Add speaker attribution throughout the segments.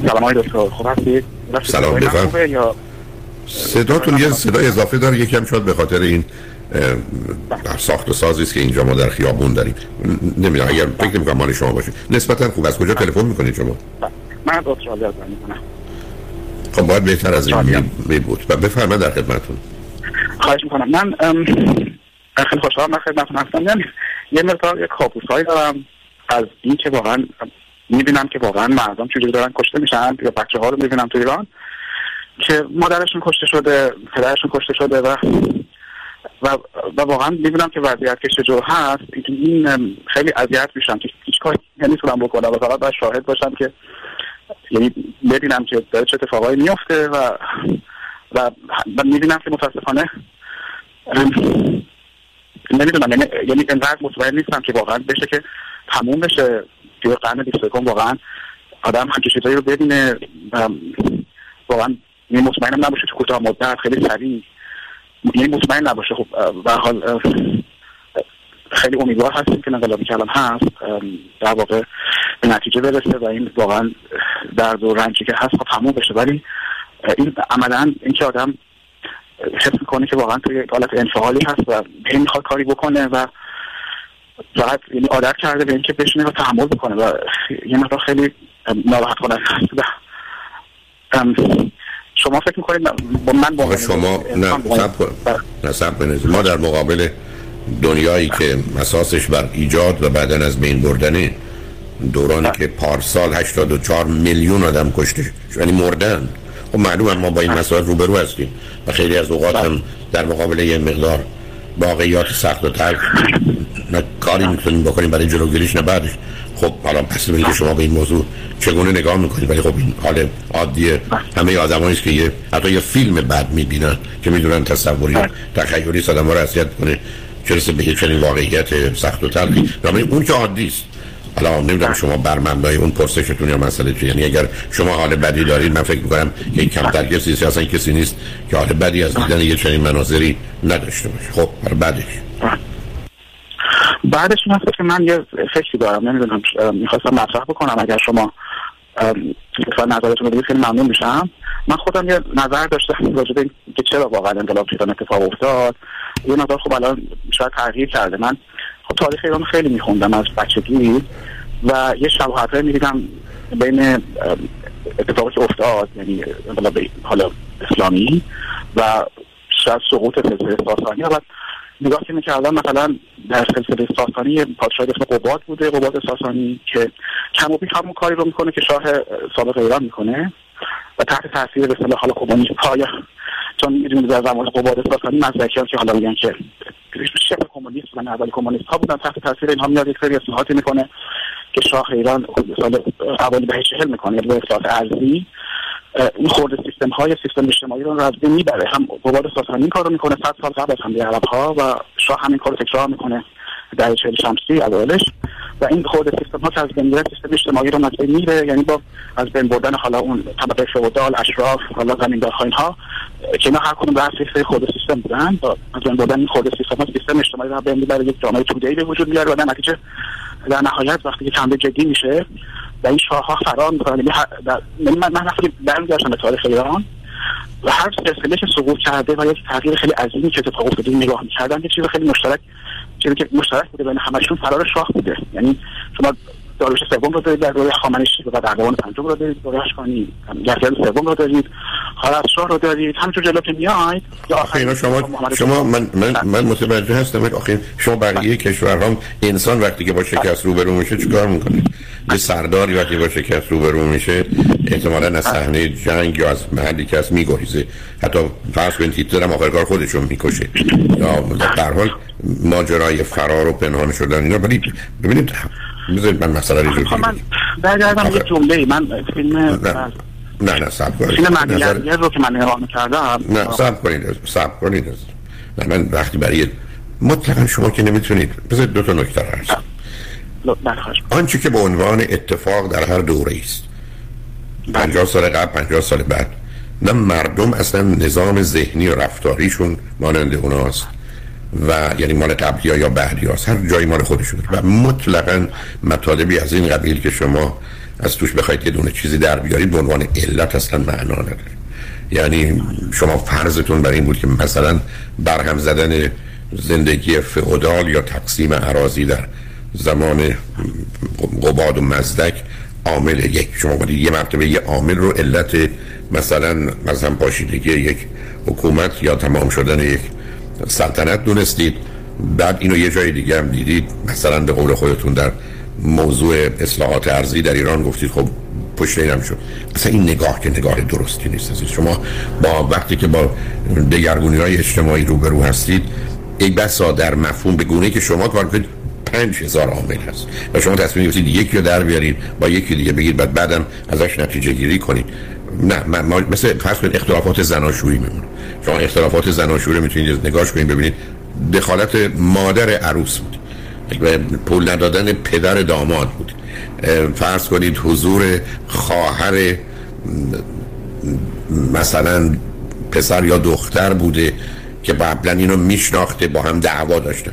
Speaker 1: سلام های دکتر خوب هستید
Speaker 2: سلام بفرم.
Speaker 1: یا؟
Speaker 2: صداتون یه صدای اضافه داره یکم شاید به خاطر این در ساخت و سازی است که اینجا ما در خیابون داریم. نمی‌دونم اگر فکر نمی‌کنم مال شما باشه. نسبتا خوب از کجا تلفن می‌کنید شما؟
Speaker 1: من از استرالیا زنگ می‌کنم.
Speaker 2: خب باید بهتر از این می بود. و بفرمایید در خدمتتون.
Speaker 1: خواهش می‌کنم. من خیلی خوشحالم من خدمتتون هستم. یعنی یه مقدار یک کابوس هایی دارم از این که واقعا می‌بینم که واقعا مردم چجوری دارن کشته میشن یا بچه ها رو می‌بینم تو ایران که مادرشون کشته شده پدرشون کشته شده و و, و واقعا می‌بینم که وضعیت که چجور هست این خیلی اذیت میشم که هیچ کاری نمی‌تونم بکنم و فقط باید شاهد باشم که یعنی ببینم که داره چه اتفاقایی میفته و و, و می‌بینم که متاسفانه نمی‌دونم یعنی یعنی انقدر مطمئن نیستم که واقعا بشه که تموم بشه. توی قرن 21 واقعا آدم همچین چیزایی رو ببینه واقعا مطمئنم نباشه تو کوتاه مدت خیلی سریع. یعنی مطمئن نباشه. خب به حال خیلی امیدوار هستیم که انقلابی که الان هست. در واقع به نتیجه برسه و این واقعا درد و رنجی که هست خب تموم بشه. ولی این عملا اینکه آدم حس می‌کنه که واقعا توی حالت انفعالی هست و هی می‌خواد کاری بکنه و فقط یعنی عادت کرده به اینکه بشینه و تحمل بکنه و یه مقدار خیلی ناراحت کننده شما فکر می‌کنید با من با
Speaker 2: شما نه سب کن.
Speaker 1: بله.
Speaker 2: نه سب کنید. ما در مقابل دنیایی که اساسش بر ایجاد و بعدا از بین بردن دورانی که پارسال 84 میلیون آدم کشته شد. یعنی مردن. خب معلومه ما با این مسائل روبرو هستیم و خیلی از اوقات هم در مقابل یه مقدار واقعیات سخت و تلخ نه کاری می‌تونیم بکنیم برای جلوگیریش نه بعدش. خب حالا پس ببینید شما به این موضوع چگونه نگاه می‌کنید. ولی خب این حال عادی همه آدمایی که یه حتی یه فیلم بد می‌بینن که می‌دونن تصوری تخیلی آدم رو اذیت کنه چرسه به چنین واقعیت سخت و تلخی. اون که عادی است. حالا نمی‌دونم شما بر مبنای اون پرسشتون یا مسئله چیه. یعنی اگر شما حال بدی دارید من فکر می‌کنم که کمتر کسی است اصلا کسی نیست که حال بدی از دیدن یه چنین مناظری نداشته باشه. خب برای بعدش.
Speaker 1: بعدش این که من یه فکری دارم نمی‌دونم می‌خواستم مطرح بکنم اگر شما لطفا نظرتون رو خیلی ممنون میشم. من خودم یه نظر داشتم راجع به این که چرا واقعا انقلاب ایران اتفاق افتاد. یه نظر خب الان شاید تغییر کرده. من خب تاریخ ایران خیلی میخوندم از بچگی و یه شباهت می‌دیدم بین اتفاقی که افتاد یعنی انقلاب حالا اسلامی و شاید سقوط سلسله ساسانی. و نگاه که می‌کردم مثلا در سلسله ساسانی پادشاه اسم قباد بوده. قباد ساسانی که کم و بیش همون کاری رو می‌کنه که شاه سابق ایران می‌کنه. و تحت تاثیر به اصطلاح حالا کمونیسم پایا چون می‌دونید در زمان قباد ساسانی مزدکیان که حالا میگن که شبه کمونیست و اول کمونیست ها بودن تحت تاثیر اینها میاد یک سری اصلاحاتی می‌کنه که شاه ایران سال اوایل دهه می‌کنه یعنی اصلاحات ارزی این خورده سیستم های سیستم اجتماعی رو از بین می‌بره. هم قباد ساسانی این کار رو می‌کنه صد سال قبل از حمله عرب ها و شاه همین کار رو تکرار می‌کنه در چهل شمسی اوایلش و این خورده سیستم ها که از بین میره سیستم اجتماعی رو از بین میره یعنی با از بین بردن حالا اون طبقه فئودال اشراف حالا زمیندارها اینها که اینا هر کدوم اساس خورده سیستم بودن با از بین بردن این خورده سیستم ها سیستم اجتماعی رو بین می‌بره یک جامعه توده‌ای به وجود میاره و در نتیجه در نهایت وقتی که جدی میشه و این شاه ها فرار می‌کنن یعنی در- من من وقتی برمیگشتم به تاریخ ایران و هر سلسله که سقوط کرده و یک تغییر خیلی عظیمی که اتفاق افتاده نگاه می‌کردم یه چیز خیلی مشترک چیزی که مشترک بوده بین همشون فرار شاه بوده. یعنی شما داریوش سوم رو دارید در دوره خامنشی و اردوان پنجم رو دارید دوره اشکانی یحیی سوم رو دارید شاه رو دارید همینجور جلو که میاید یا
Speaker 2: آخه شما شما من من
Speaker 1: بله.
Speaker 2: من متوجه هستم آخه شما بقیه کشورها انسان وقتی که با شکست روبرو میشه چیکار می‌کنه؟ یه سرداری وقتی با شکست روبرو میشه احتمالاً از صحنه جنگ یا از محلی که از میگریزه. حتی فرض کنید هیتلر هم آخر کار خودشو می‌کشه. یا در حال ماجرای فرار و پنهان شدن اینا. ولی ببینید بذارید من مسئله رو
Speaker 1: خب من
Speaker 2: جور
Speaker 1: برگردم یه جمله من فیلم
Speaker 2: نه نه سب کنید.
Speaker 1: فیلم مدیگر رو که من نگاه می‌کردم
Speaker 2: نه سب کنید سب کنید. نه من وقتی برای مطلقا شما که نمی‌تونید. بذارید دو تا نکته رو
Speaker 1: بله خواهش
Speaker 2: آنچه که به عنوان اتفاق در هر دوره است. 50 سال قبل 50 سال بعد. نه مردم اصلا نظام ذهنی و رفتاریشون مانند اوناست. و یعنی مال قبلی یا بعدی هست هر جایی مال خودشون و مطلقا مطالبی از این قبیل که شما از توش بخواید یه دونه چیزی در بیارید به عنوان علت اصلا معنا نداره. یعنی شما فرضتون برای این بود که مثلا برهم زدن زندگی فئودال یا تقسیم عراضی در زمان قباد و مزدک عامل یک شما باید یه مرتبه یه عامل رو علت مثلا مثلا پاشیدگی یک حکومت یا تمام شدن یک سلطنت دونستید. بعد اینو یه جای دیگه هم دیدید. مثلا به قول خودتون در موضوع اصلاحات ارزی در ایران گفتید خب پشت اینم شد. مثلا این نگاه که نگاه درستی نیست شما با وقتی که با دگرگونی های اجتماعی روبرو هستید ای بسا در مفهوم به گونه که شما کار کنید پنج هزار عامل هست. و شما تصمیم گرفتید یکی رو در بیارید با یکی دیگه بگید بعد بعدم ازش نتیجه گیری کنید. نه ما مثل فرض کنید اختلافات زناشویی میمونه. شما اختلافات زناشویی رو می‌تونید نگاش کنید ببینید دخالت مادر عروس بود. پول ندادن پدر داماد بود. فرض کنید حضور خواهر مثلا پسر یا دختر بوده که قبلا اینو میشناخته با هم دعوا داشتن.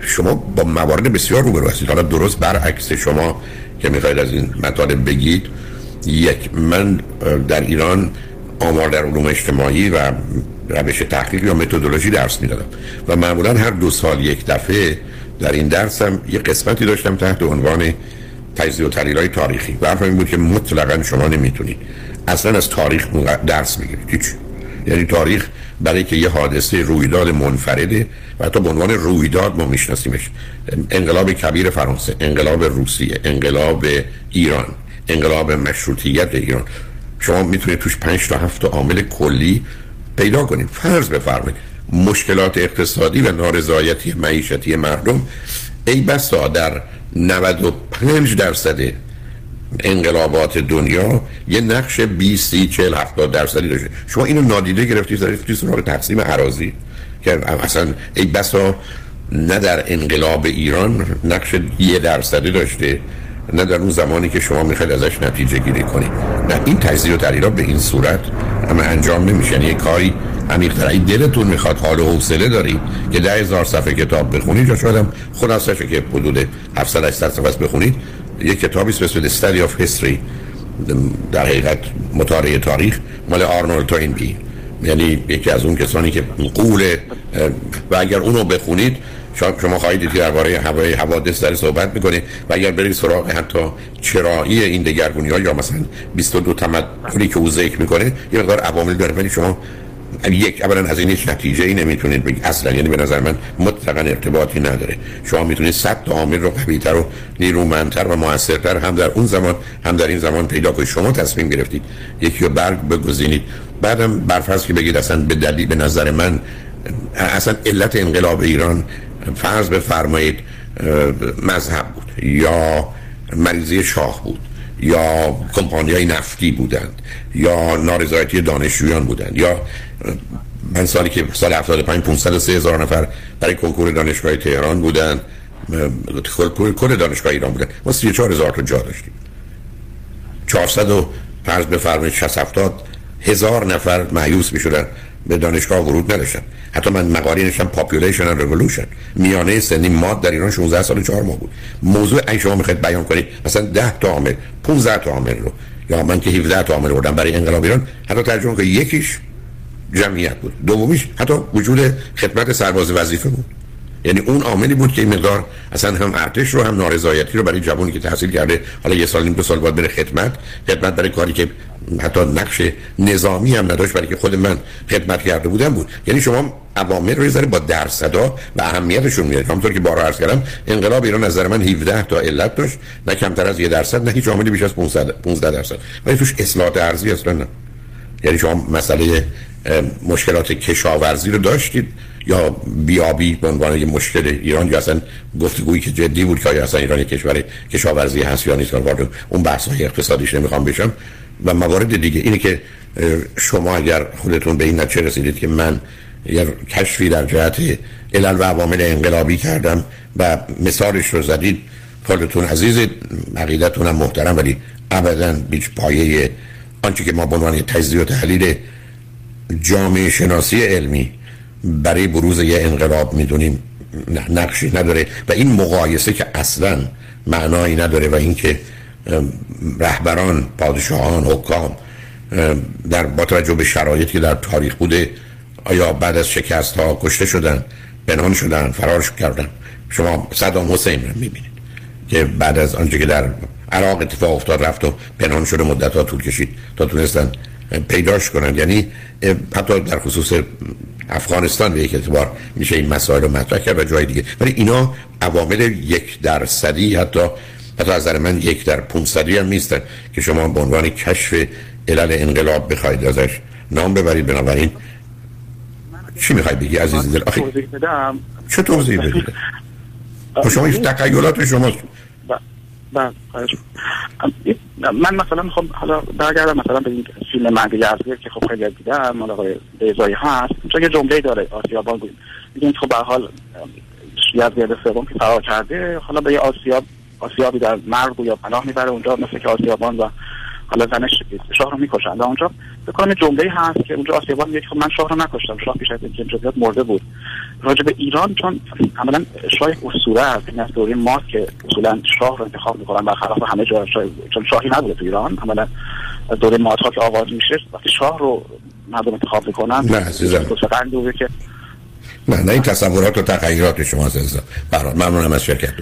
Speaker 2: شما با موارد بسیار روبرو هستید. حالا درست برعکس شما که می‌خواید از این مطالب بگید یک من در ایران آمار در علوم اجتماعی و روش تحقیق یا متدولوژی درس می‌دادم و معمولا هر دو سال یک دفعه در این درسم یه قسمتی داشتم تحت عنوان تجزیه و تحلیل تاریخی. و این بود که مطلقا شما نمی‌تونید. اصلا از تاریخ درس بگیرید هیچ. یعنی تاریخ برای که یه حادثه رویداد منفرده و حتی به عنوان رویداد ما میشناسیمش. انقلاب کبیر فرانسه انقلاب روسیه انقلاب ایران انقلاب مشروطیت ایران. شما می‌تونید توش پنج تا هفت عامل کلی پیدا کنید. فرض بفرمایید مشکلات اقتصادی و نارضایتی معیشتی مردم ای بسا در 95 درصد انقلابات دنیا یه نقش 20 30 40 70 درصدی داشته. شما اینو نادیده گرفتید رفتید سراغ تقسیم عراضی که اصلا ای بسا نه در انقلاب ایران نقش یه درصدی داشته نه در اون زمانی که شما می‌خواید ازش نتیجه گیری کنید. نه این تجزیه و تحلیل به این صورت اما انجام نمیشه. یعنی یه کاری عمیق‌تر این دلتون می‌خواد حال و حوصله دارید که ده هزار صفحه کتاب بخونید یا شاید هم خلاصش که حدود 700 800 صفحه بخونید یک کتابی است به Study of History در حقیقت مطالعه تاریخ مال آرنولد توینبی. یعنی یکی از اون کسانی که قول و اگر اونو بخونید شما خواهید که درباره هوای حوادث در صحبت می‌کنه و اگر برید سراغ حتی چرایی این دگرگونی ها یا مثلا 22 تمدنی که او ذکر می‌کنه یه مقدار عوامل داره. ولی شما یک اولا از این هیچ نتیجه ای نمی‌تونید بگید اصلا یعنی به نظر من مطلقا ارتباطی نداره. شما می‌تونید صد تا عامل رو قویتر و نیرومندتر و موثرتر هم در اون زمان هم در این زمان پیدا کنید. شما تصمیم گرفتید. یکی رو برگ بگزینید. بعدم برفرض که بگید اصلا به دلیل به نظر من اصلا علت انقلاب ایران فرض بفرمایید مذهب بود یا مریضی شاه بود. یا کمپانی های نفتی بودند یا نارضایتی دانشجویان بودند یا من سالی که سال 75 503 هزار نفر برای کنکور دانشگاه تهران بودند کل دانشگاه ایران بودن ما 34 هزار تا جا داشتیم. 400 و فرض بفرمایید 60 70 هزار نفر مأیوس می شدن به دانشگاه ورود نداشتن حتی من مقاله نوشتم population and revolution میانه سنی ما در ایران 16 سال 4 ماه بود. موضوعی شما می‌خواید بیان کنید مثلا 10 تا عامل 15 تا عامل رو. یا من که 17 تا عامل بردم برای انقلاب ایران حتی ترجمه که یکیش جمعیت بود. دومیش حتی وجود خدمت سرباز وظیفه بود. یعنی اون عاملی بود که این مقدار اصلا هم ارتش رو هم نارضایتی رو برای جوانی که تحصیل کرده حالا یه سال نیم دو سال باید بره خدمت. خدمت برای کاری که حتی نقش نظامی هم نداشت برای که خود من خدمت کرده بودم بود. یعنی شما عوامل رو یه با درصدا و اهمیتشون میاد همونطور که بارها عرض کردم انقلاب ایران نظر من 17 تا علت داشت. نه کمتر از یه درصد نه هیچ عاملی بیش از 15 درصد. ولی توش اصلاحات ارزی اصلا نه یعنی شما مسئله مشکلات کشاورزی رو داشتید. یا بیابی به عنوان یه مشکل ایران یا اصلا گفتگویی که جدی بود که اصلا ایران کشور کشاورزی هست یا نیست اون بحث های اقتصادیش نمی‌خوام بشم. و موارد دیگه اینه که شما اگر خودتون به این نتیجه رسیدید که من یه کشفی در جهت علل و عوامل انقلابی کردم و مثالش رو زدید خودتون عزیز عقیدتون هم محترم ولی ابدا هیچ پایه آنچه که ما به عنوان تجزیه و تحلیل جامعه شناسی علمی برای بروز یه انقلاب می‌دونیم. نقشی نداره. و این مقایسه که اصلا معنایی نداره و اینکه رهبران پادشاهان حکام در با توجه به شرایطی که در تاریخ بوده آیا بعد از شکست ها کشته شدن پنهان شدن فرار کردن؟ شما صدام حسین رو می‌بینید که بعد از آنچه که در عراق اتفاق افتاد رفت و پنهان شده مدت ها طول کشید تا تونستن پیداش کنن یعنی حتی در خصوص افغانستان به یک اعتبار میشه این مسائل رو مطرح کرد و جای دیگه. ولی اینا عوامل یک درصدی حتی حتی از نظر من یک در پونصدی هم نیستن که شما به عنوان کشف علل انقلاب بخواید ازش نام ببرید. بنابراین چی می‌خوای بگی عزیز دل؟ آخه چه توضیح بدید شما این تقیلات شما
Speaker 1: بله من مثلا می‌خوام حالا برگردم مثلا به این فیلم مرگ یزدی که خب خیلی دیدم مال آقای بیزایی هست. چون یه جمله داره آسیابان بود. میگیم خب به حال یزدی سوم که فرار کرده. حالا به یه آسیاب آسیابی در مرگ یا پناه می‌بره اونجا مثل که آسیابان و حالا زنش شاه رو می‌کشن. اونجا بکنم جمله هست که اونجا آسیابان میگه خب من شاه رو نکشتم. شاه پیش از اینکه مرده بود. راجع به ایران چون عملا شاه اسطوره است. این از دوره ماست که اصولا شاه رو انتخاب می‌کنن. برخلاف همه جا شاه چون شاهی نبوده تو ایران. عملا دوره ها که آغاز میشه وقتی شاه رو مردم انتخاب می‌کنن
Speaker 2: نه عزیزم. که نه نه این تصورات و تغییرات شما عزیزم. برای ممنونم از شرکت